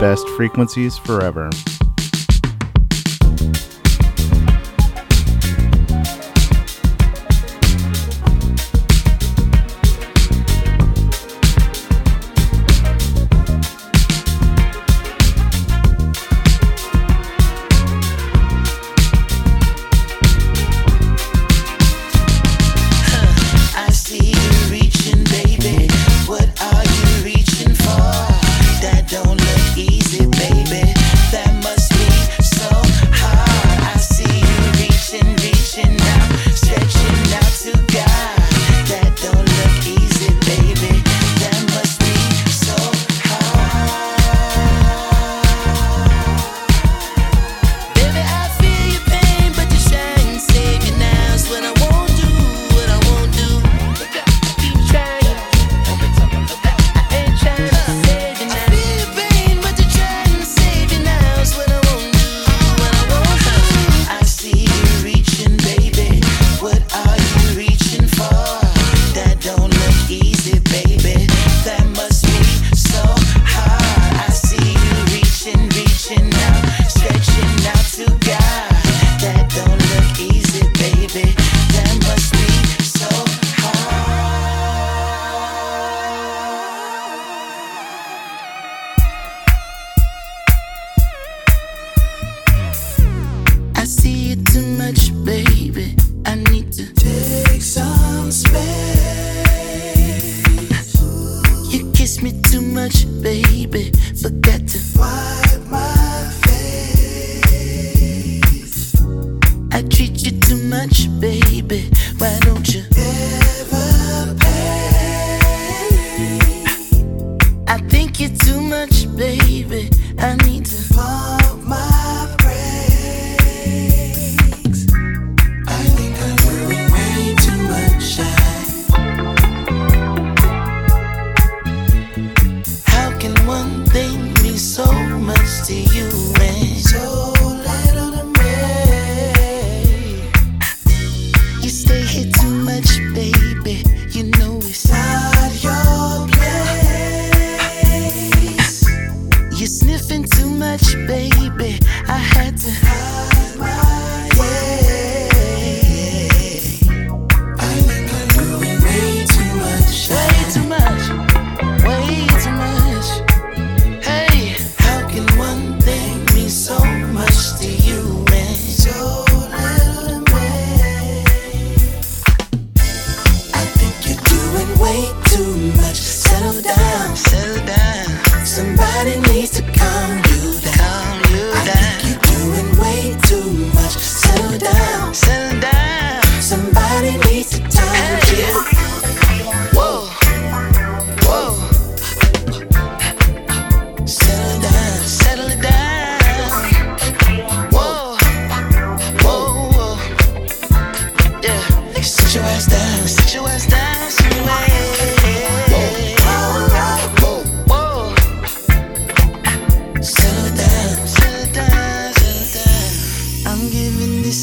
best frequencies forever.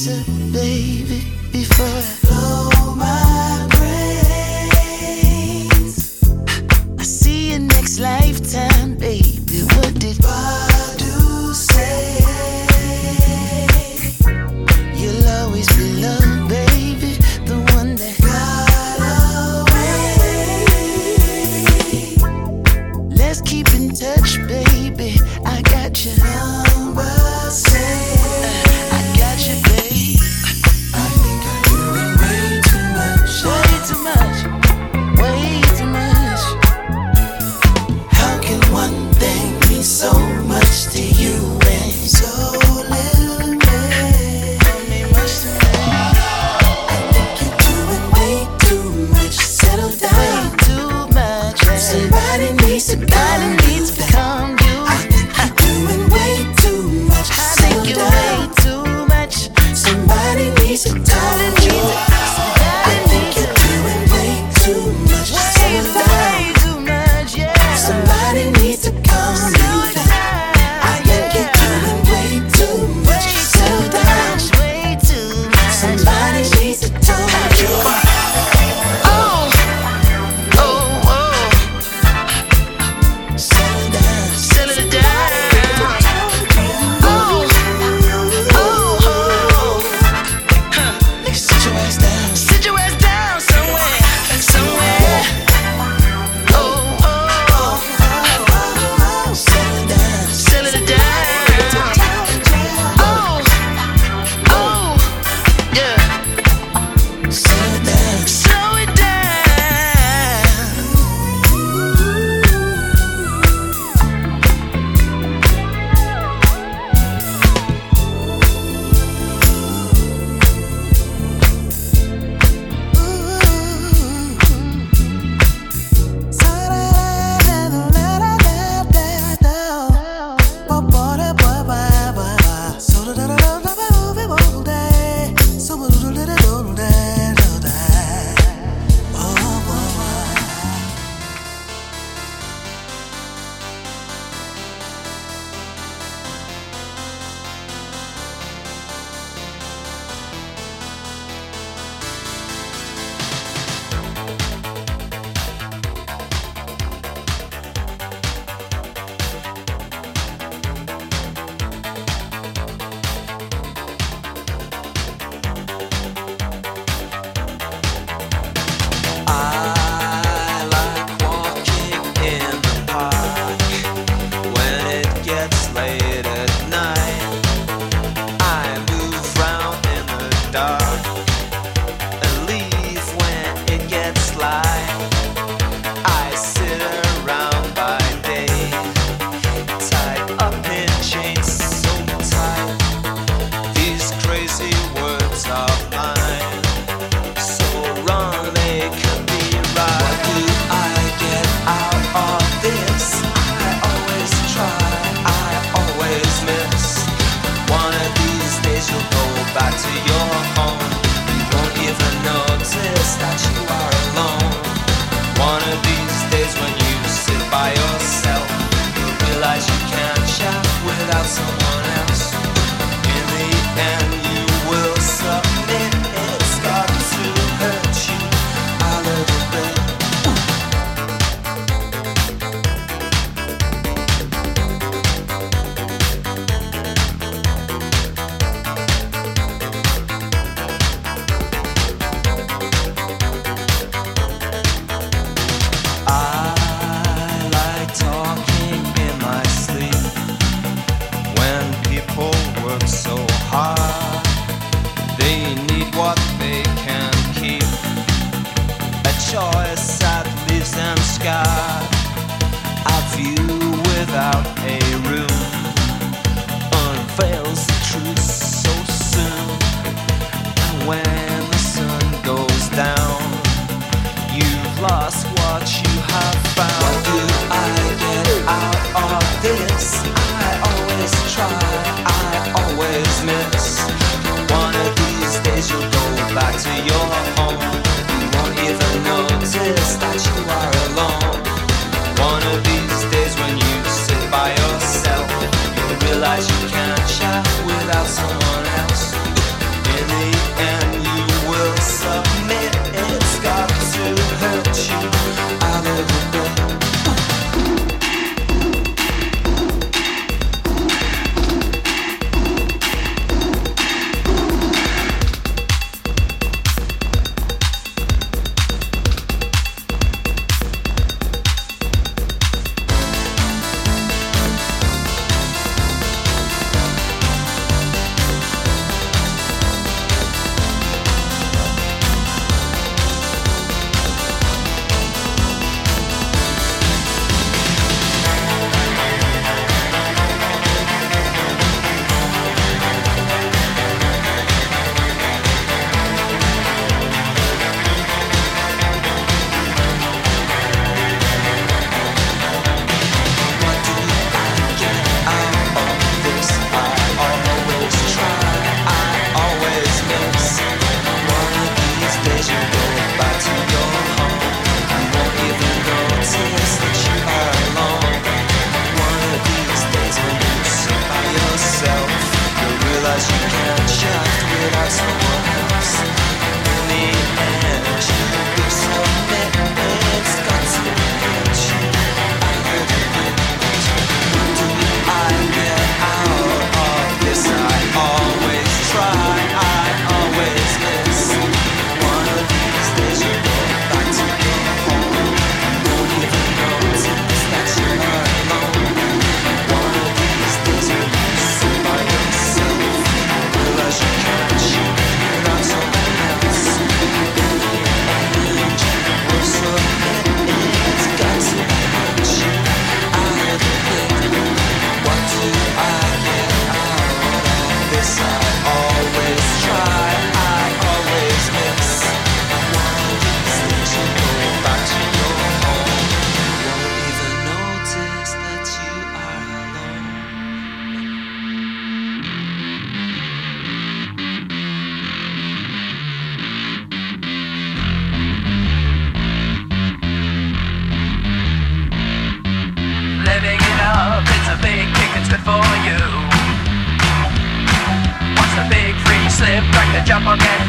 Somebody needs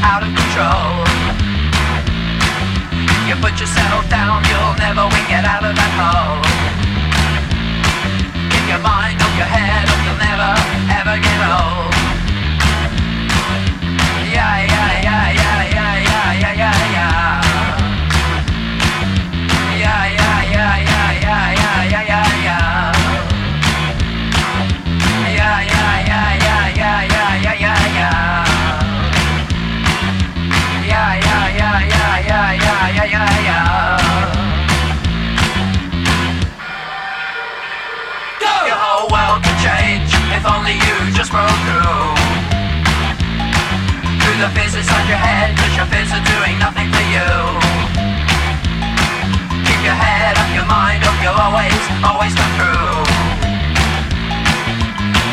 out of control. You put your saddle down, you'll never wing it out of that hole. In your mind, on your head, the faces on your head Cause your face are doing nothing for you. Keep your head on your mind Hope you always, always come through.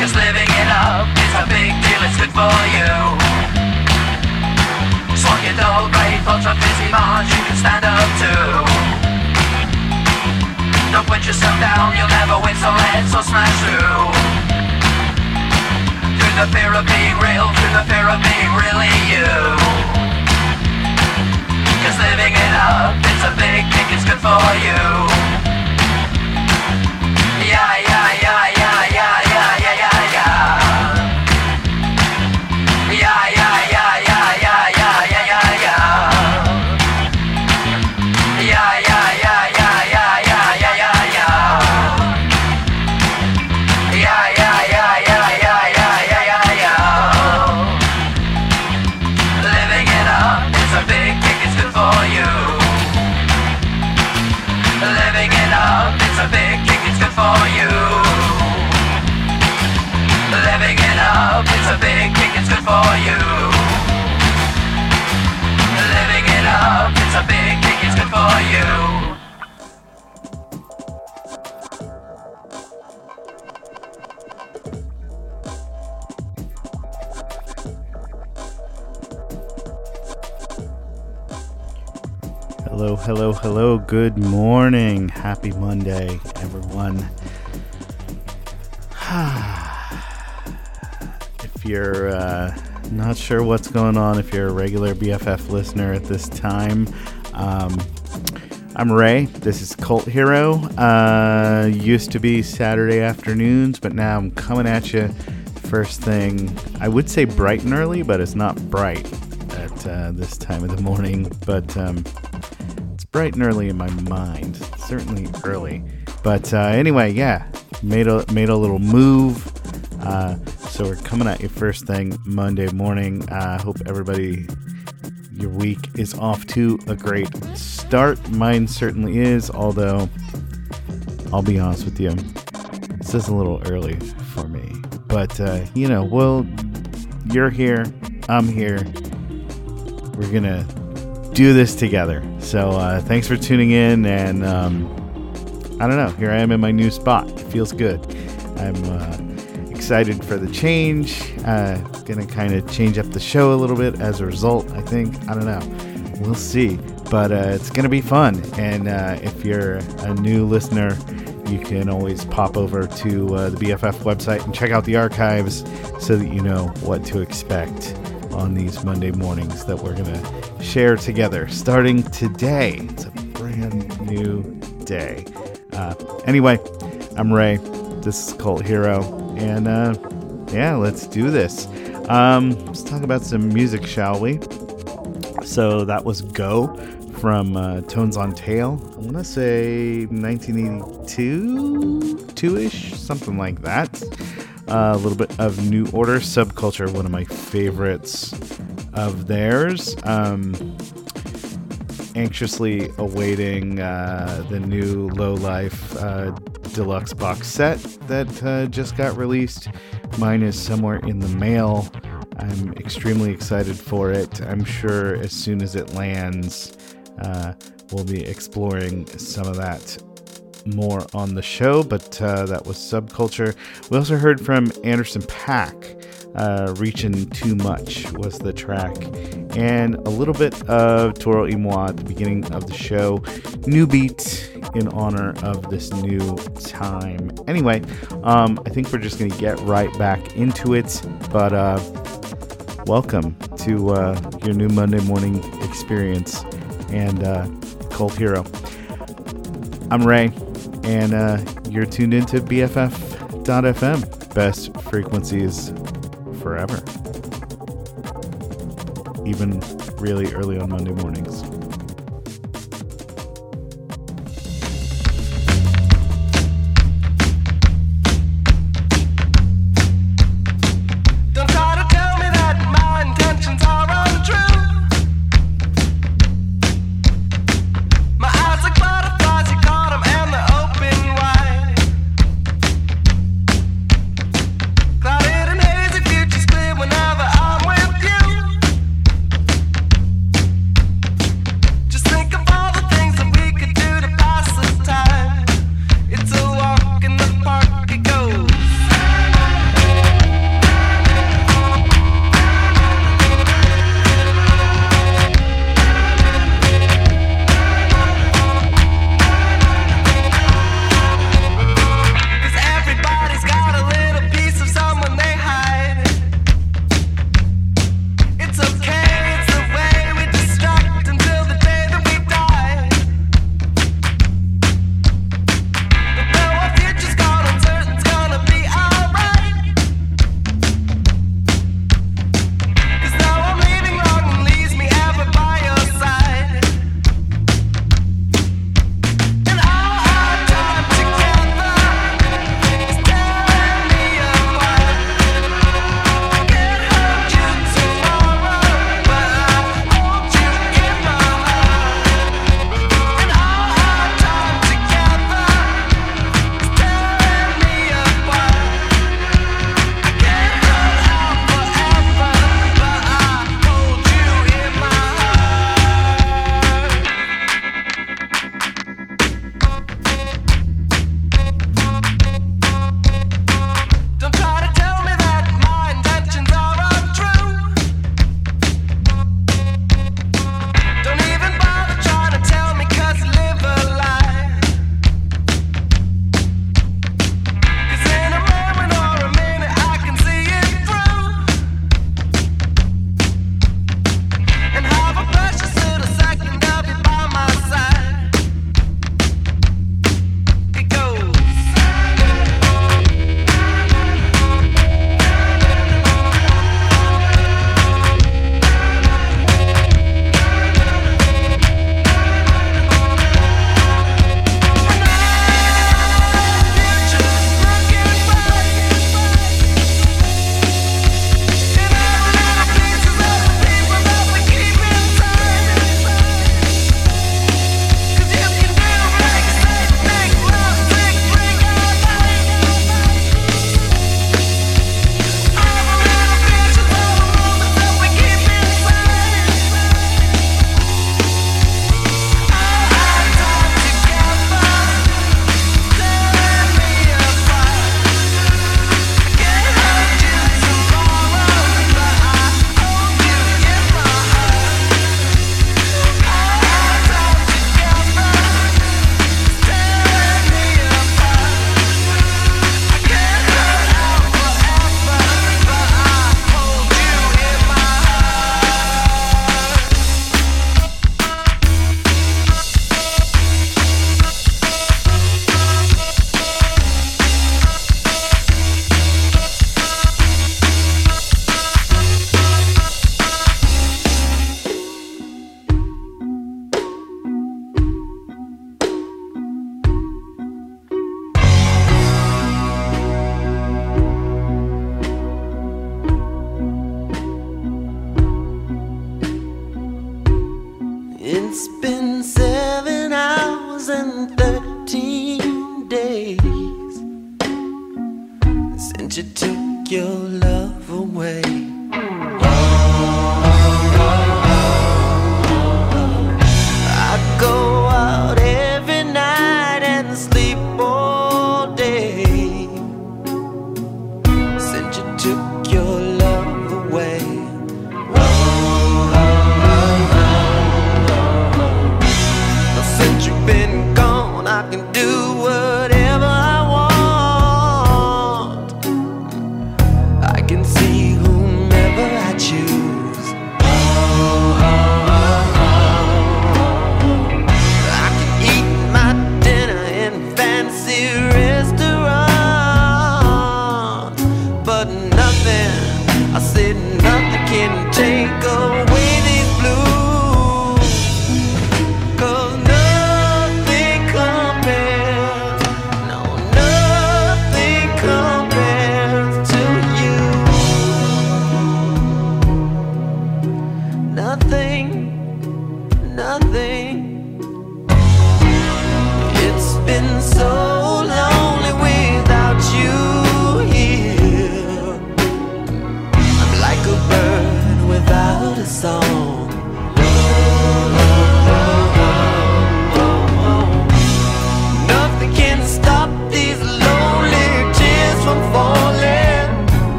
Cause living it up is a big deal It's good for you. Swung your dull, great thoughts on busy march You can stand up to Don't put yourself down You'll never win so let's all smash through the fear of being real, to the fear of being really you. Cause living it up, it's a big kick, it's good for you. a big kick, it's good for you. Living it up, it's a big kick, it's good for you. Living it up, it's a big kick, it's good for you. Hello, hello, hello. Good morning. Happy Monday, everyone. if you're uh, not sure what's going on, if you're a regular BFF listener at this time, um, I'm Ray. This is Cult Hero. Uh, used to be Saturday afternoons, but now I'm coming at you first thing. I would say bright and early, but it's not bright at uh, this time of the morning. But um, bright and early in my mind. Certainly early. But uh, anyway, yeah, made a made a little move. Uh, so we're coming at you first thing Monday morning. I uh, hope everybody your week is off to a great start. Mine certainly is, although I'll be honest with you, this is a little early for me. But, uh, you know, well, you're here, I'm here. We're to do this together. So, uh, thanks for tuning in. And um, I don't know, here I am in my new spot. It feels good. I'm. Uh, excited for the change. Uh, gonna kind of change up the show a little bit as a result. I think. I don't know. We'll see. But uh, it's gonna be fun. And uh, if you're a new listener, you can always pop over to uh, the BFF website and check out the archives so that you know what to expect on these Monday mornings that we're gonna share together. Starting today, it's a brand new day. Uh, anyway, I'm Ray. This is Cult Hero and uh, yeah, let's do this. Um, let's talk about some music, shall we? So that was Go from uh, Tones on Tail. I want to say 1982, two ish, something like that. Uh, a little bit of New Order Subculture, one of my favorites of theirs. Um, anxiously awaiting uh, the new Low Life uh, deluxe box set that uh, just got released. Mine is somewhere in the mail. I'm extremely excited for it. I'm sure as soon as it lands, uh, we'll be exploring some of that more on the show, but uh, that was Subculture. We also heard from Anderson .Paak. Uh, Reaching Too Much was the track, and a little bit of Toro y Moi at the beginning of the show. New beat in honor of this new time. Anyway, um, I think we're just going to get right back into it, but uh, welcome to uh, your new Monday morning experience and uh, Cult Hero. I'm Ray, and uh, you're tuned into BFF.FM. Best frequencies forever. Even really early on Monday mornings. It's been seven hours and thirteen days since you took your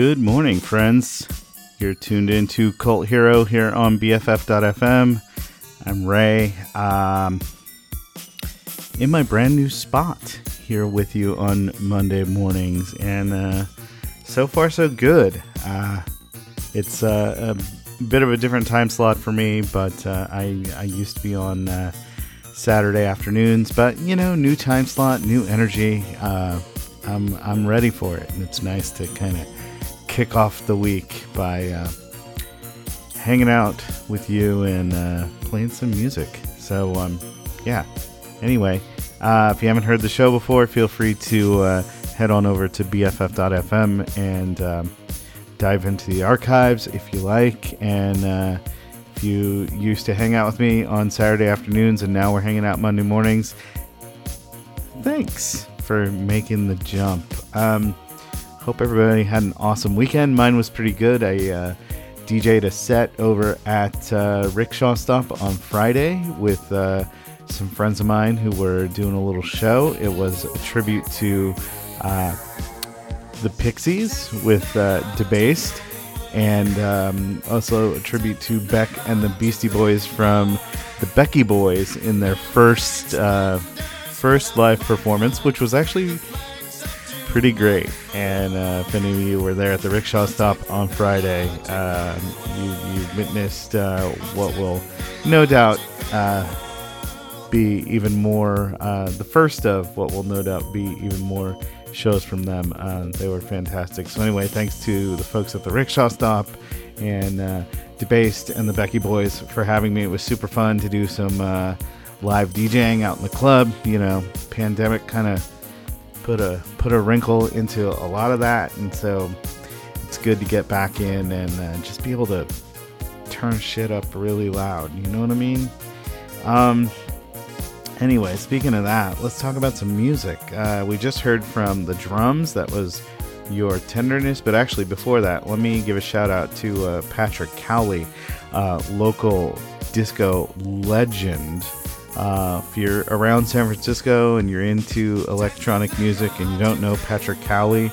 Good morning, friends. You're tuned in to Cult Hero here on BFF.fm. I'm Ray. Um, in my brand new spot here with you on Monday mornings, and uh, so far so good. Uh, it's uh, a bit of a different time slot for me, but uh, I I used to be on uh, Saturday afternoons, but you know, new time slot, new energy. Uh, I'm I'm ready for it, and it's nice to kind of kick off the week by uh, hanging out with you and uh, playing some music. So, um, yeah. Anyway, uh, if you haven't heard the show before, feel free to uh, head on over to bff.fm and um, dive into the archives if you like. And uh, if you used to hang out with me on Saturday afternoons and now we're hanging out Monday mornings, thanks for making the jump. Um, Hope everybody had an awesome weekend. Mine was pretty good. I uh, DJ'd a set over at uh, Rickshaw Stop on Friday with uh, some friends of mine who were doing a little show. It was a tribute to uh, the Pixies with uh, Debased, and um, also a tribute to Beck and the Beastie Boys from the Becky Boys in their first uh, first live performance, which was actually pretty great. And uh, if any of you were there at the rickshaw stop on Friday, uh, you, you witnessed uh, what will no doubt uh, be even more, uh, the first of what will no doubt be even more shows from them. Uh, they were fantastic. So, anyway, thanks to the folks at the rickshaw stop and Debased and the Becky Boys for having me. It was super fun to do some live DJing out in the club. You know, pandemic kind of put a put a wrinkle into a lot of that, and so it's good to get back in and uh, just be able to turn shit up really loud. You know what I mean? Um. Anyway, speaking of that, let's talk about some music. Uh, we just heard from the drums. That was your tenderness. But actually, before that, let me give a shout out to uh, Patrick Cowley, uh, local disco legend. Uh, if you're around San Francisco and you're into electronic music and you don't know Patrick Cowley,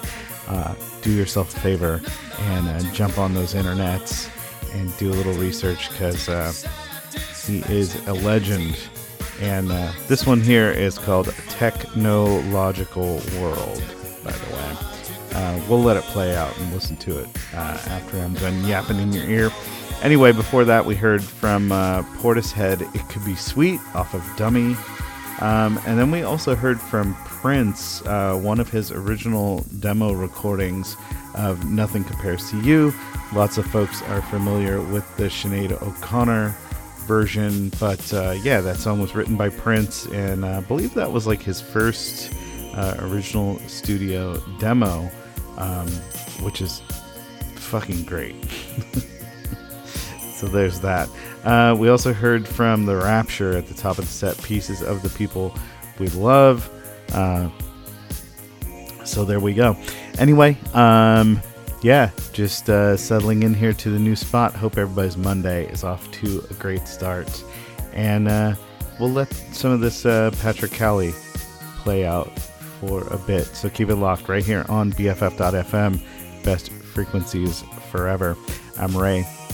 uh, do yourself a favor and uh, jump on those internets and do a little research because uh, he is a legend. And uh, this one here is called Technological World, by the way. Uh, we'll let it play out and listen to it after I'm done yapping in your ear. Anyway, before that, we heard from uh, Portishead, It Could Be Sweet off of Dummy. Um, and then we also heard from Prince, uh, one of his original demo recordings of Nothing Compares to You. Lots of folks are familiar with the Sinead O'Connor version, but uh, yeah, that song was written by Prince, and I believe that was like his first uh, original studio demo, um, which is fucking great. So there's that. Uh, we also heard from The Rapture at the top of the set pieces of the people we love. Uh, so there we go. Anyway, um, yeah, just uh, settling in here to the new spot. Hope everybody's Monday is off to a great start. And uh, we'll let some of this uh, Patrick Cowley play out for a bit. So keep it locked right here on BFF.fm. Best frequencies forever. I'm Ray.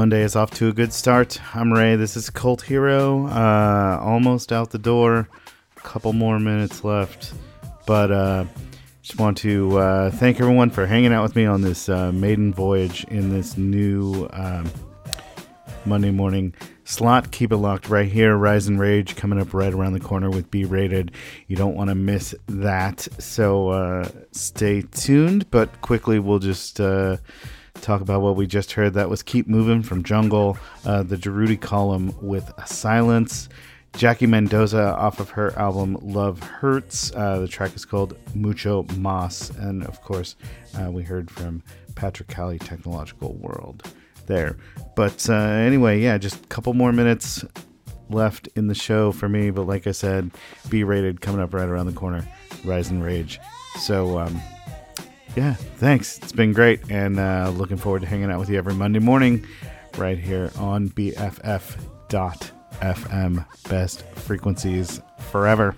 Monday is off to a good start. I'm Ray. This is Cult Hero. Uh, almost out the door. A couple more minutes left. But uh, just want to uh, thank everyone for hanging out with me on this uh, maiden voyage in this new um, Monday morning slot. Keep it locked right here. Rise and Rage coming up right around the corner with B Rated. You don't want to miss that. So uh, stay tuned. But quickly, we'll just uh, talk about what we just heard. That was Keep Moving from Jungle, uh, the Durutti Column with Silence. Jackie Mendoza off of her album Love Hurts. Uh, the track is called Mucho Mas. And of course, uh, we heard from Patrick Cowley Technological World there. But uh, anyway, yeah, just a couple more minutes left in the show for me. But like I said, B rated coming up right around the corner. Rise and Rage. So, um, yeah, thanks. It's been great. And uh, looking forward to hanging out with you every Monday morning right here on BFF.FM. Best frequencies forever.